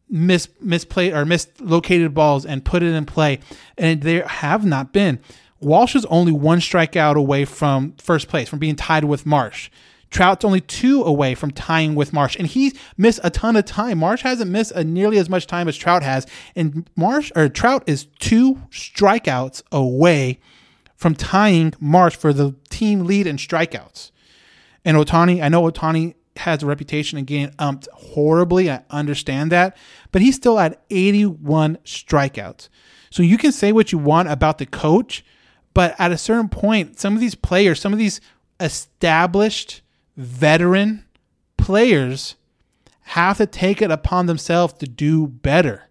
mis misplaced or mislocated balls and put it in play, and there have not been. Walsh is only one strikeout away from first place, from being tied with Marsh. Trout's only two away from tying with Marsh, and he's missed a ton of time. Marsh hasn't missed a nearly as much time as Trout has, and Marsh or Trout is two strikeouts away from tying Marsh for the team lead in strikeouts. And Ohtani, I know Ohtani has a reputation of getting umped horribly. I understand that, but he's still at 81 strikeouts. So you can say what you want about the coach, but at a certain point, some of these players, some of these established veteran players have to take it upon themselves to do better.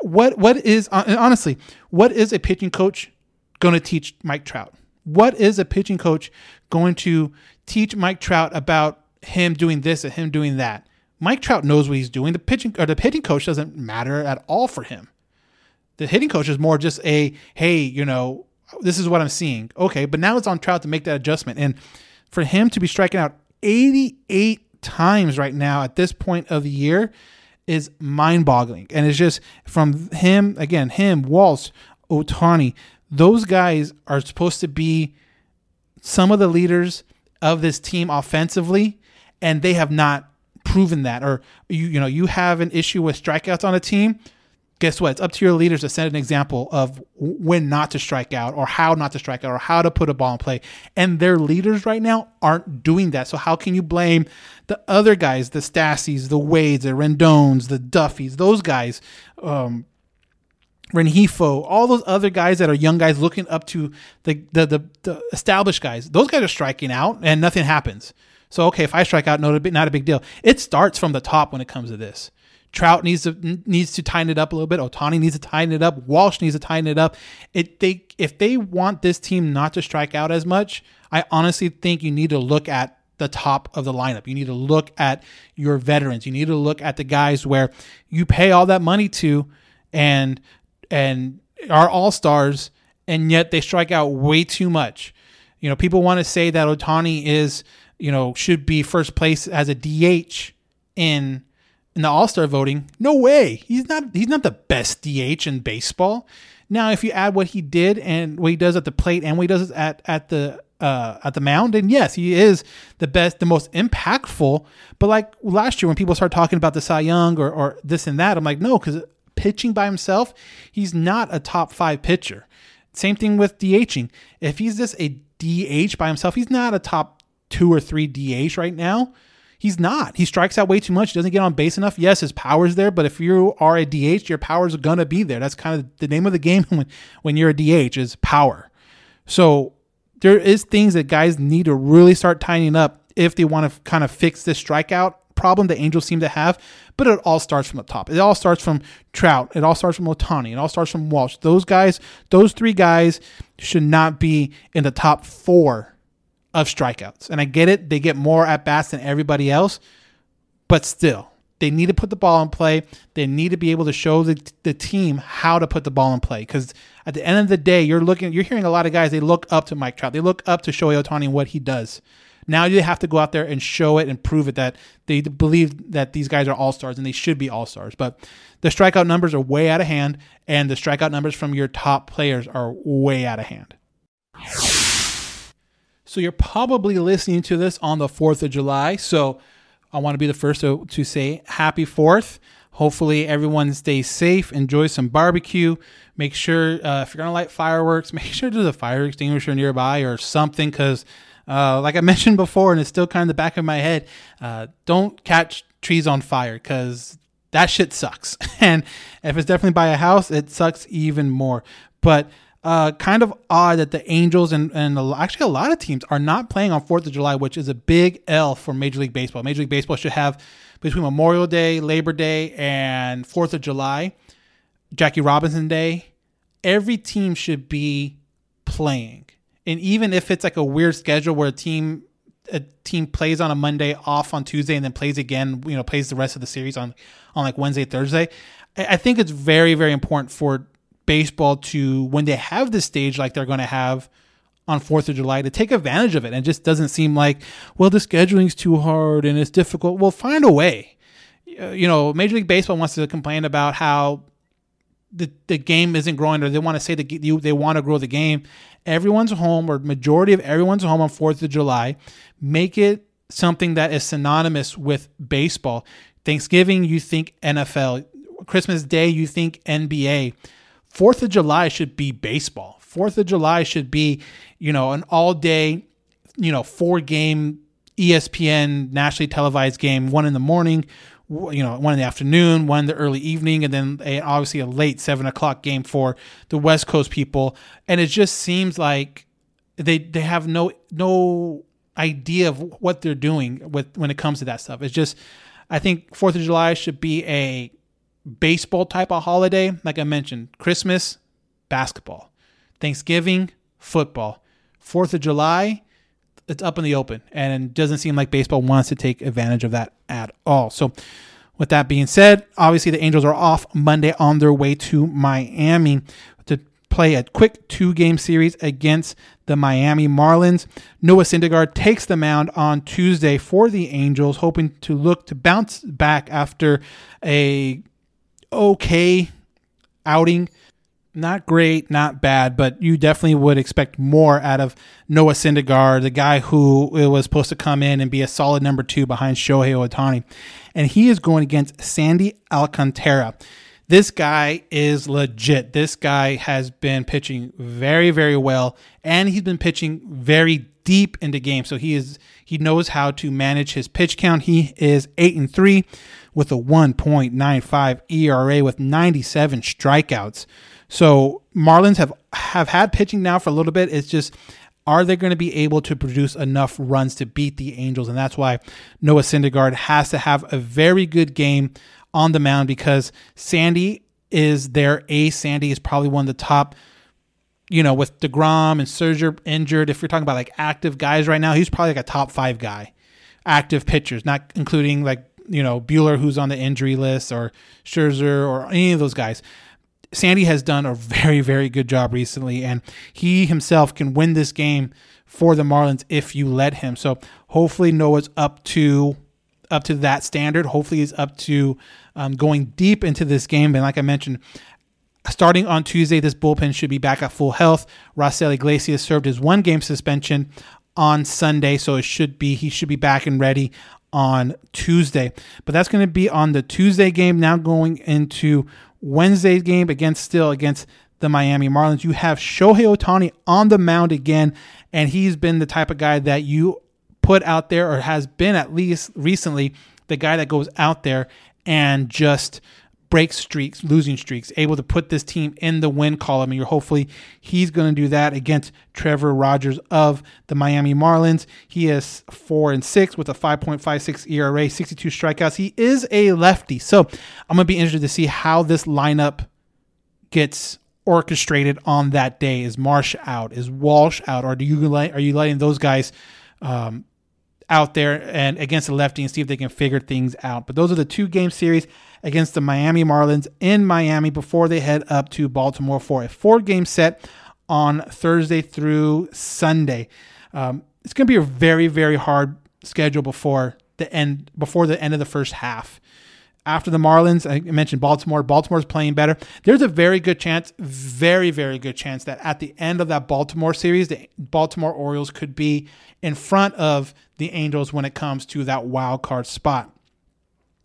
What what is honestly, what is a pitching coach going to teach Mike Trout? What is a pitching coach going to teach Mike Trout about him doing this and him doing that? Mike Trout knows what he's doing. The pitching or the hitting coach doesn't matter at all for him. The hitting coach is more just a hey, you know, this is what I'm seeing. Okay, but now it's on Trout to make that adjustment. And for him to be striking out 88 times right now at this point of the year is mind boggling. And it's just from him, again, him, Walsh, Ohtani, those guys are supposed to be some of the leaders of this team offensively, and they have not proven that. Or you, you know, you have an issue with strikeouts on a team guess what? It's up to your leaders to set an example of when not to strike out or how not to strike out or how to put a ball in play. And their leaders right now aren't doing that. So how can you blame the other guys, the Stassies, the Wades, the Rendones, the Duffys, those guys, um, Rengifo, all those other guys that are young guys looking up to the, the, the, the established guys. Those guys are striking out and nothing happens. So okay, if I strike out, no, not a big deal. It starts from the top when it comes to this. Trout needs to needs to tighten it up a little bit. Ohtani needs to tighten it up. Walsh needs to tighten it up. It they if they want this team not to strike out as much, I honestly think you need to look at the top of the lineup. You need to look at your veterans. You need to look at the guys where you pay all that money to and and are all stars and yet they strike out way too much. You know, people want to say that Ohtani is, you know, should be first place as a DH in in the All Star voting. No way. He's not. He's not the best DH in baseball. Now, if you add what he did and what he does at the plate and what he does at at the uh, at the mound, and yes, he is the best, the most impactful. But like last year, when people start talking about the Cy Young or, or this and that, I'm like, no, because pitching by himself, he's not a top five pitcher. Same thing with DHing. If he's just a DH by himself, he's not a top two or three DH right now. He's not. He strikes out way too much. He doesn't get on base enough. Yes, his power's there, but if you are a DH, your power's gonna be there. That's kind of the name of the game [LAUGHS] when, when you're a DH is power. So there is things that guys need to really start tightening up if they want to kind of fix this strikeout problem the Angels seem to have. But it all starts from the top. It all starts from Trout. It all starts from Ohtani. It all starts from Walsh. Those guys, those three guys should not be in the top four of strikeouts. And I get it, they get more at bats than everybody else, but still, they need to put the ball in play. They need to be able to show the, the team how to put the ball in play. Because at the end of the day, you're looking, you're hearing a lot of guys. They look up to Mike Trout. They look up to Shohei Ohtani and what he does. Now you have to go out there and show it and prove it that they believe that these guys are all stars and they should be all stars. But the strikeout numbers are way out of hand, and the strikeout numbers from your top players are way out of hand. So you're probably listening to this on the 4th of July. So I want to be the first to, to say happy 4th. Hopefully everyone stays safe, enjoy some barbecue. Make sure uh, if you're going to light fireworks, [LAUGHS] make sure there's a fire extinguisher nearby or something because uh, like I [LAUGHS] mentioned before, and it's still kind of the back of my head, uh, don't catch trees on fire because that shit sucks. [LAUGHS] and if it's definitely by a house, it sucks even more. But uh, kind of odd that the Angels and, and actually a lot of teams are not playing on 4th of July, which is a big L for Major League Baseball. Major League Baseball should have between Memorial Day, Labor Day, and 4th of July, Jackie Robinson Day, every team should be playing. And even if it's like a weird schedule where a team a team plays on a Monday, off on Tuesday, and then plays again. You know, plays the rest of the series on on like Wednesday, Thursday. I think it's very, very important for baseball to when they have this stage like they're going to have on Fourth of July to take advantage of it. And it just doesn't seem like, well, the scheduling's too hard and it's difficult. Well, find a way. Uh, you know, Major League Baseball wants to complain about how the, the game isn't growing or they want to say that they want to grow the game. Everyone's home or majority of everyone's home on 4th of July. Make it something that is synonymous with baseball. Thanksgiving, you think NFL. Christmas Day, you think NBA. Fourth of July should be baseball. Fourth of July should be, you know, an all day, you know, four game ESPN nationally televised game, one in the morning, you know, one in the afternoon, one in the early evening, and then a, obviously a late seven o'clock game for the West Coast people. And it just seems like they they have no no idea of what they're doing with when it comes to that stuff. It's just I think Fourth of July should be a baseball type of holiday. Like I mentioned, Christmas, basketball, Thanksgiving, football, Fourth of July, it's up in the open, and it doesn't seem like baseball wants to take advantage of that at all. So, with that being said, obviously the Angels are off Monday on their way to Miami to play a quick two game series against the Miami Marlins. Noah Syndergaard takes the mound on Tuesday for the Angels, hoping to look to bounce back after a okay outing. Not great, not bad, but you definitely would expect more out of Noah Syndergaard, the guy who was supposed to come in and be a solid number two behind Shohei Ohtani. And he is going against Sandy Alcantara. This guy is legit. This guy has been pitching very, very well, and he's been pitching very deep into games. So he is he knows how to manage his pitch count. He is eight and three with a 1.95 ERA with 97 strikeouts. So Marlins have have had pitching now for a little bit. It's just are they going to be able to produce enough runs to beat the Angels? And that's why Noah Syndergaard has to have a very good game on the mound because Sandy is their ace. Sandy is probably one of the top, you know, with DeGrom and Scherzer injured. If you're talking about like active guys right now, he's probably like a top five guy, active pitchers, not including like you know Buehler, who's on the injury list or Scherzer or any of those guys. Sandy has done a very very good job recently, and he himself can win this game for the Marlins if you let him. So hopefully Noah's up to up to that standard. Hopefully he's up to um, going deep into this game. And like I mentioned, starting on Tuesday, this bullpen should be back at full health. Raisel Iglesias served his one game suspension on Sunday, so it should be he should be back and ready on Tuesday. But that's going to be on the Tuesday game. Now going into Wednesday's game against still against the Miami Marlins. You have Shohei Ohtani on the mound again, and he's been the type of guy that you put out there or has been at least recently the guy that goes out there and just break streaks, losing streaks, able to put this team in the win column. And you're hopefully he's going to do that against Trevor Rogers of the Miami Marlins. He is four and six with a 5.56 ERA, 62 strikeouts. He is a lefty, so I'm going to be interested to see how this lineup gets orchestrated on that day. Is Marsh out? Is Walsh out? Or do you are you letting those guys? Um, out there and against the lefty and see if they can figure things out. But those are the two game series against the Miami Marlins in Miami before they head up to Baltimore for a four game set on Thursday through Sunday. Um, it's going to be a very, very hard schedule before the end before the end of the first half. After the Marlins, I mentioned Baltimore. Baltimore's playing better. There's a very good chance, very, very good chance that at the end of that Baltimore series, the Baltimore Orioles could be in front of the Angels when it comes to that wild card spot.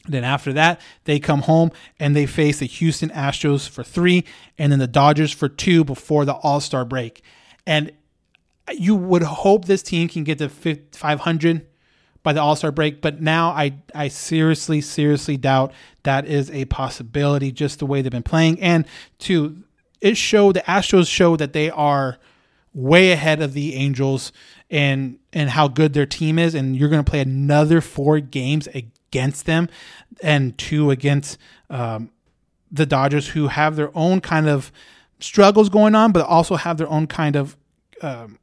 Then after that, they come home and they face the Houston Astros for three, and then the Dodgers for two before the All Star break. And you would hope this team can get to 500 by the All Star break, but now I I seriously seriously doubt that is a possibility. Just the way they've been playing, and two, it showed the Astros show that they are way ahead of the Angels and and how good their team is, and you're going to play another four games against them and two against um, the Dodgers, who have their own kind of struggles going on, but also have their own kind of um,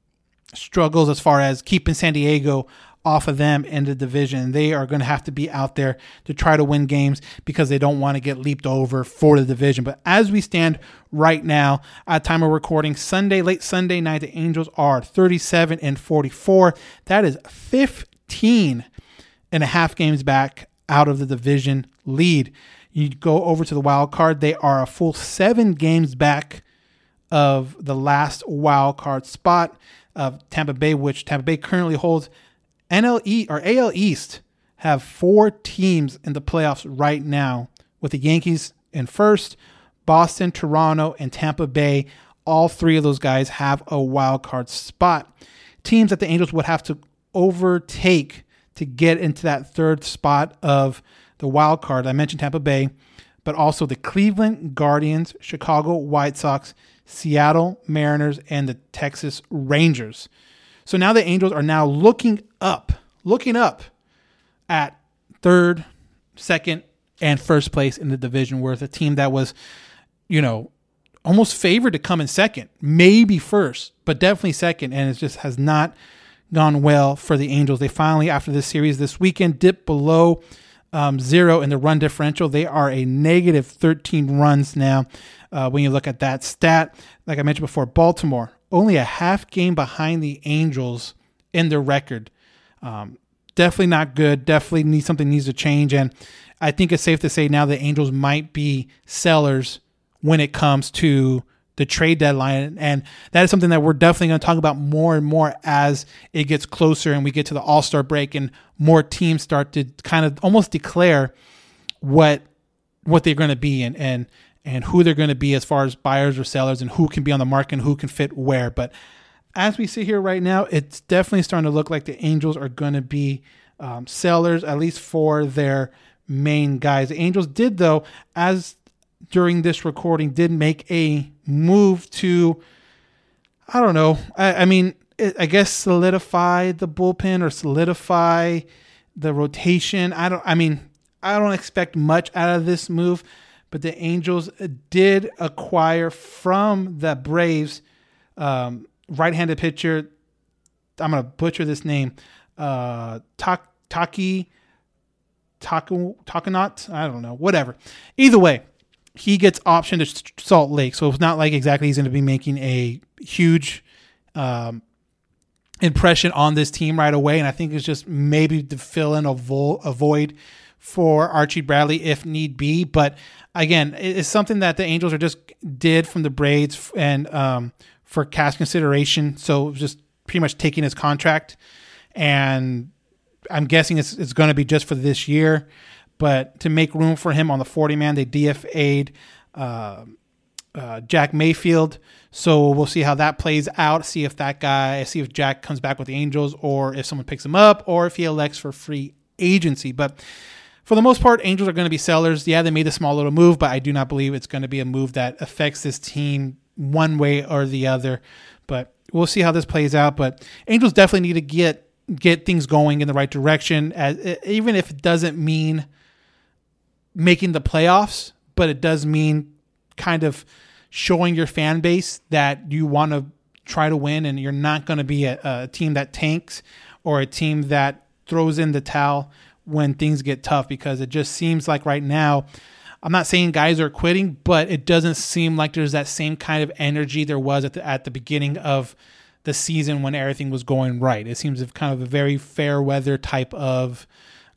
struggles as far as keeping San Diego off of them in the division. They are going to have to be out there to try to win games because they don't want to get leaped over for the division. But as we stand right now, at time of recording, Sunday, late Sunday night, the Angels are 37 and 44. That is 15 and a half games back out of the division lead. You go over to the wild card, they are a full seven games back of the last wild card spot of Tampa Bay, which Tampa Bay currently holds NLE or AL East have four teams in the playoffs right now, with the Yankees in first, Boston, Toronto, and Tampa Bay. All three of those guys have a wild card spot. Teams that the Angels would have to overtake to get into that third spot of the wild card. I mentioned Tampa Bay, but also the Cleveland Guardians, Chicago White Sox, Seattle Mariners, and the Texas Rangers. So now the Angels are now looking up, looking up at third, second, and first place in the division where a team that was, you know, almost favored to come in second, maybe first, but definitely second. And it just has not gone well for the Angels. They finally, after this series this weekend, dipped below um, zero in the run differential. They are a negative 13 runs now. Uh, when you look at that stat, like I mentioned before, Baltimore only a half game behind the Angels in their record. Um, definitely not good. Definitely needs something needs to change. And I think it's safe to say now the Angels might be sellers when it comes to the trade deadline. And that is something that we're definitely going to talk about more and more as it gets closer and we get to the All Star break and more teams start to kind of almost declare what what they're going to be and and and who they're going to be as far as buyers or sellers and who can be on the market and who can fit where. But as we sit here right now, it's definitely starting to look like the Angels are going to be um, sellers, at least for their main guys. The Angels did, though, as during this recording, did make a move to, I don't know, I, I mean, I guess solidify the bullpen or solidify the rotation. I don't, I mean, I don't expect much out of this move but the Angels did acquire from the Braves um, right-handed pitcher. I'm gonna butcher this name. Uh, tak, Taki Takanot. I don't know. Whatever. Either way, he gets option to Salt Lake, so it's not like exactly he's going to be making a huge um, impression on this team right away. And I think it's just maybe to fill in a, vo- a void for Archie Bradley if need be. But again, it's something that the Angels are just did from the Braves and um, for cash consideration. So just pretty much taking his contract, and I'm guessing it's it's going to be just for this year. But to make room for him on the 40 man, they DFA'd uh, uh, Jack Mayfield. So we'll see how that plays out. See if that guy, see if Jack comes back with the Angels, or if someone picks him up, or if he elects for free agency. But for the most part, Angels are going to be sellers. Yeah, they made a small little move, but I do not believe it's going to be a move that affects this team one way or the other. But we'll see how this plays out. But Angels definitely need to get get things going in the right direction, as even if it doesn't mean making the playoffs, but it does mean kind of showing your fan base that you want to try to win, and you're not going to be a, a team that tanks or a team that throws in the towel when things get tough because it just seems like right now I'm not saying guys are quitting, but it doesn't seem like there's that same kind of energy there was at the at the beginning of the season when everything was going right. It seems kind of a very fair weather type of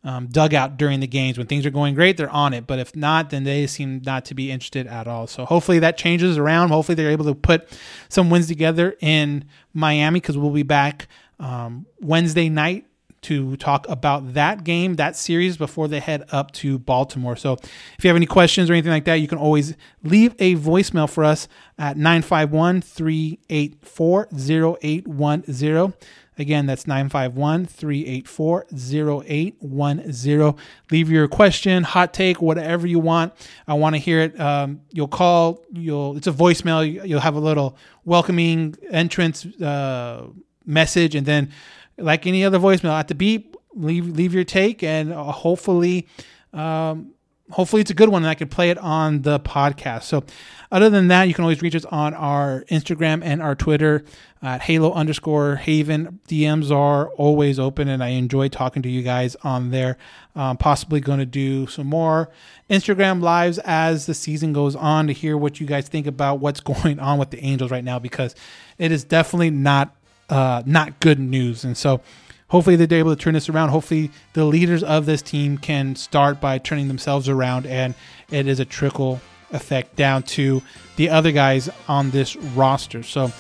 um, dugout during the games. When things are going great, they're on it, but if not, then they seem not to be interested at all. So hopefully that changes around. Hopefully they're able to put some wins together in Miami because we'll be back um, Wednesday night to talk about that game, that series before they head up to Baltimore. So if you have any questions or anything like that, you can always leave a voicemail for us at 951 384 0810. Again, that's 951 384 0810. Leave your question, hot take, whatever you want. I want to hear it. Um, you'll call, you'll, it's a voicemail. You'll have a little welcoming entrance uh, message, and then like any other voicemail, at the beep, leave leave your take, and uh, hopefully, um, hopefully it's a good one and I can play it on the podcast. So, other than that, you can always reach us on our Instagram and our Twitter at Halo underscore Haven. DMs are always open, and I enjoy talking to you guys on there. Um, possibly going to do some more Instagram lives as the season goes on to hear what you guys think about what's [LAUGHS] going on with the Angels right now because it is definitely not uh, not good news. And so hopefully they're able to turn this around. Hopefully the leaders of this team can start by turning themselves around and it is a trickle effect down to the other guys on this roster. So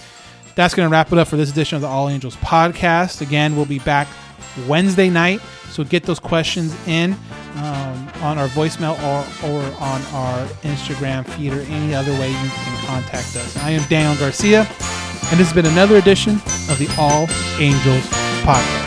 that's going to wrap it up for this edition of the All Angels podcast. Again, we'll be back Wednesday night. So get those questions in um, on our voicemail or, or on our Instagram feed or any other way you can contact us. I am Daniel Garcia, and this has been another edition of the All Angels podcast.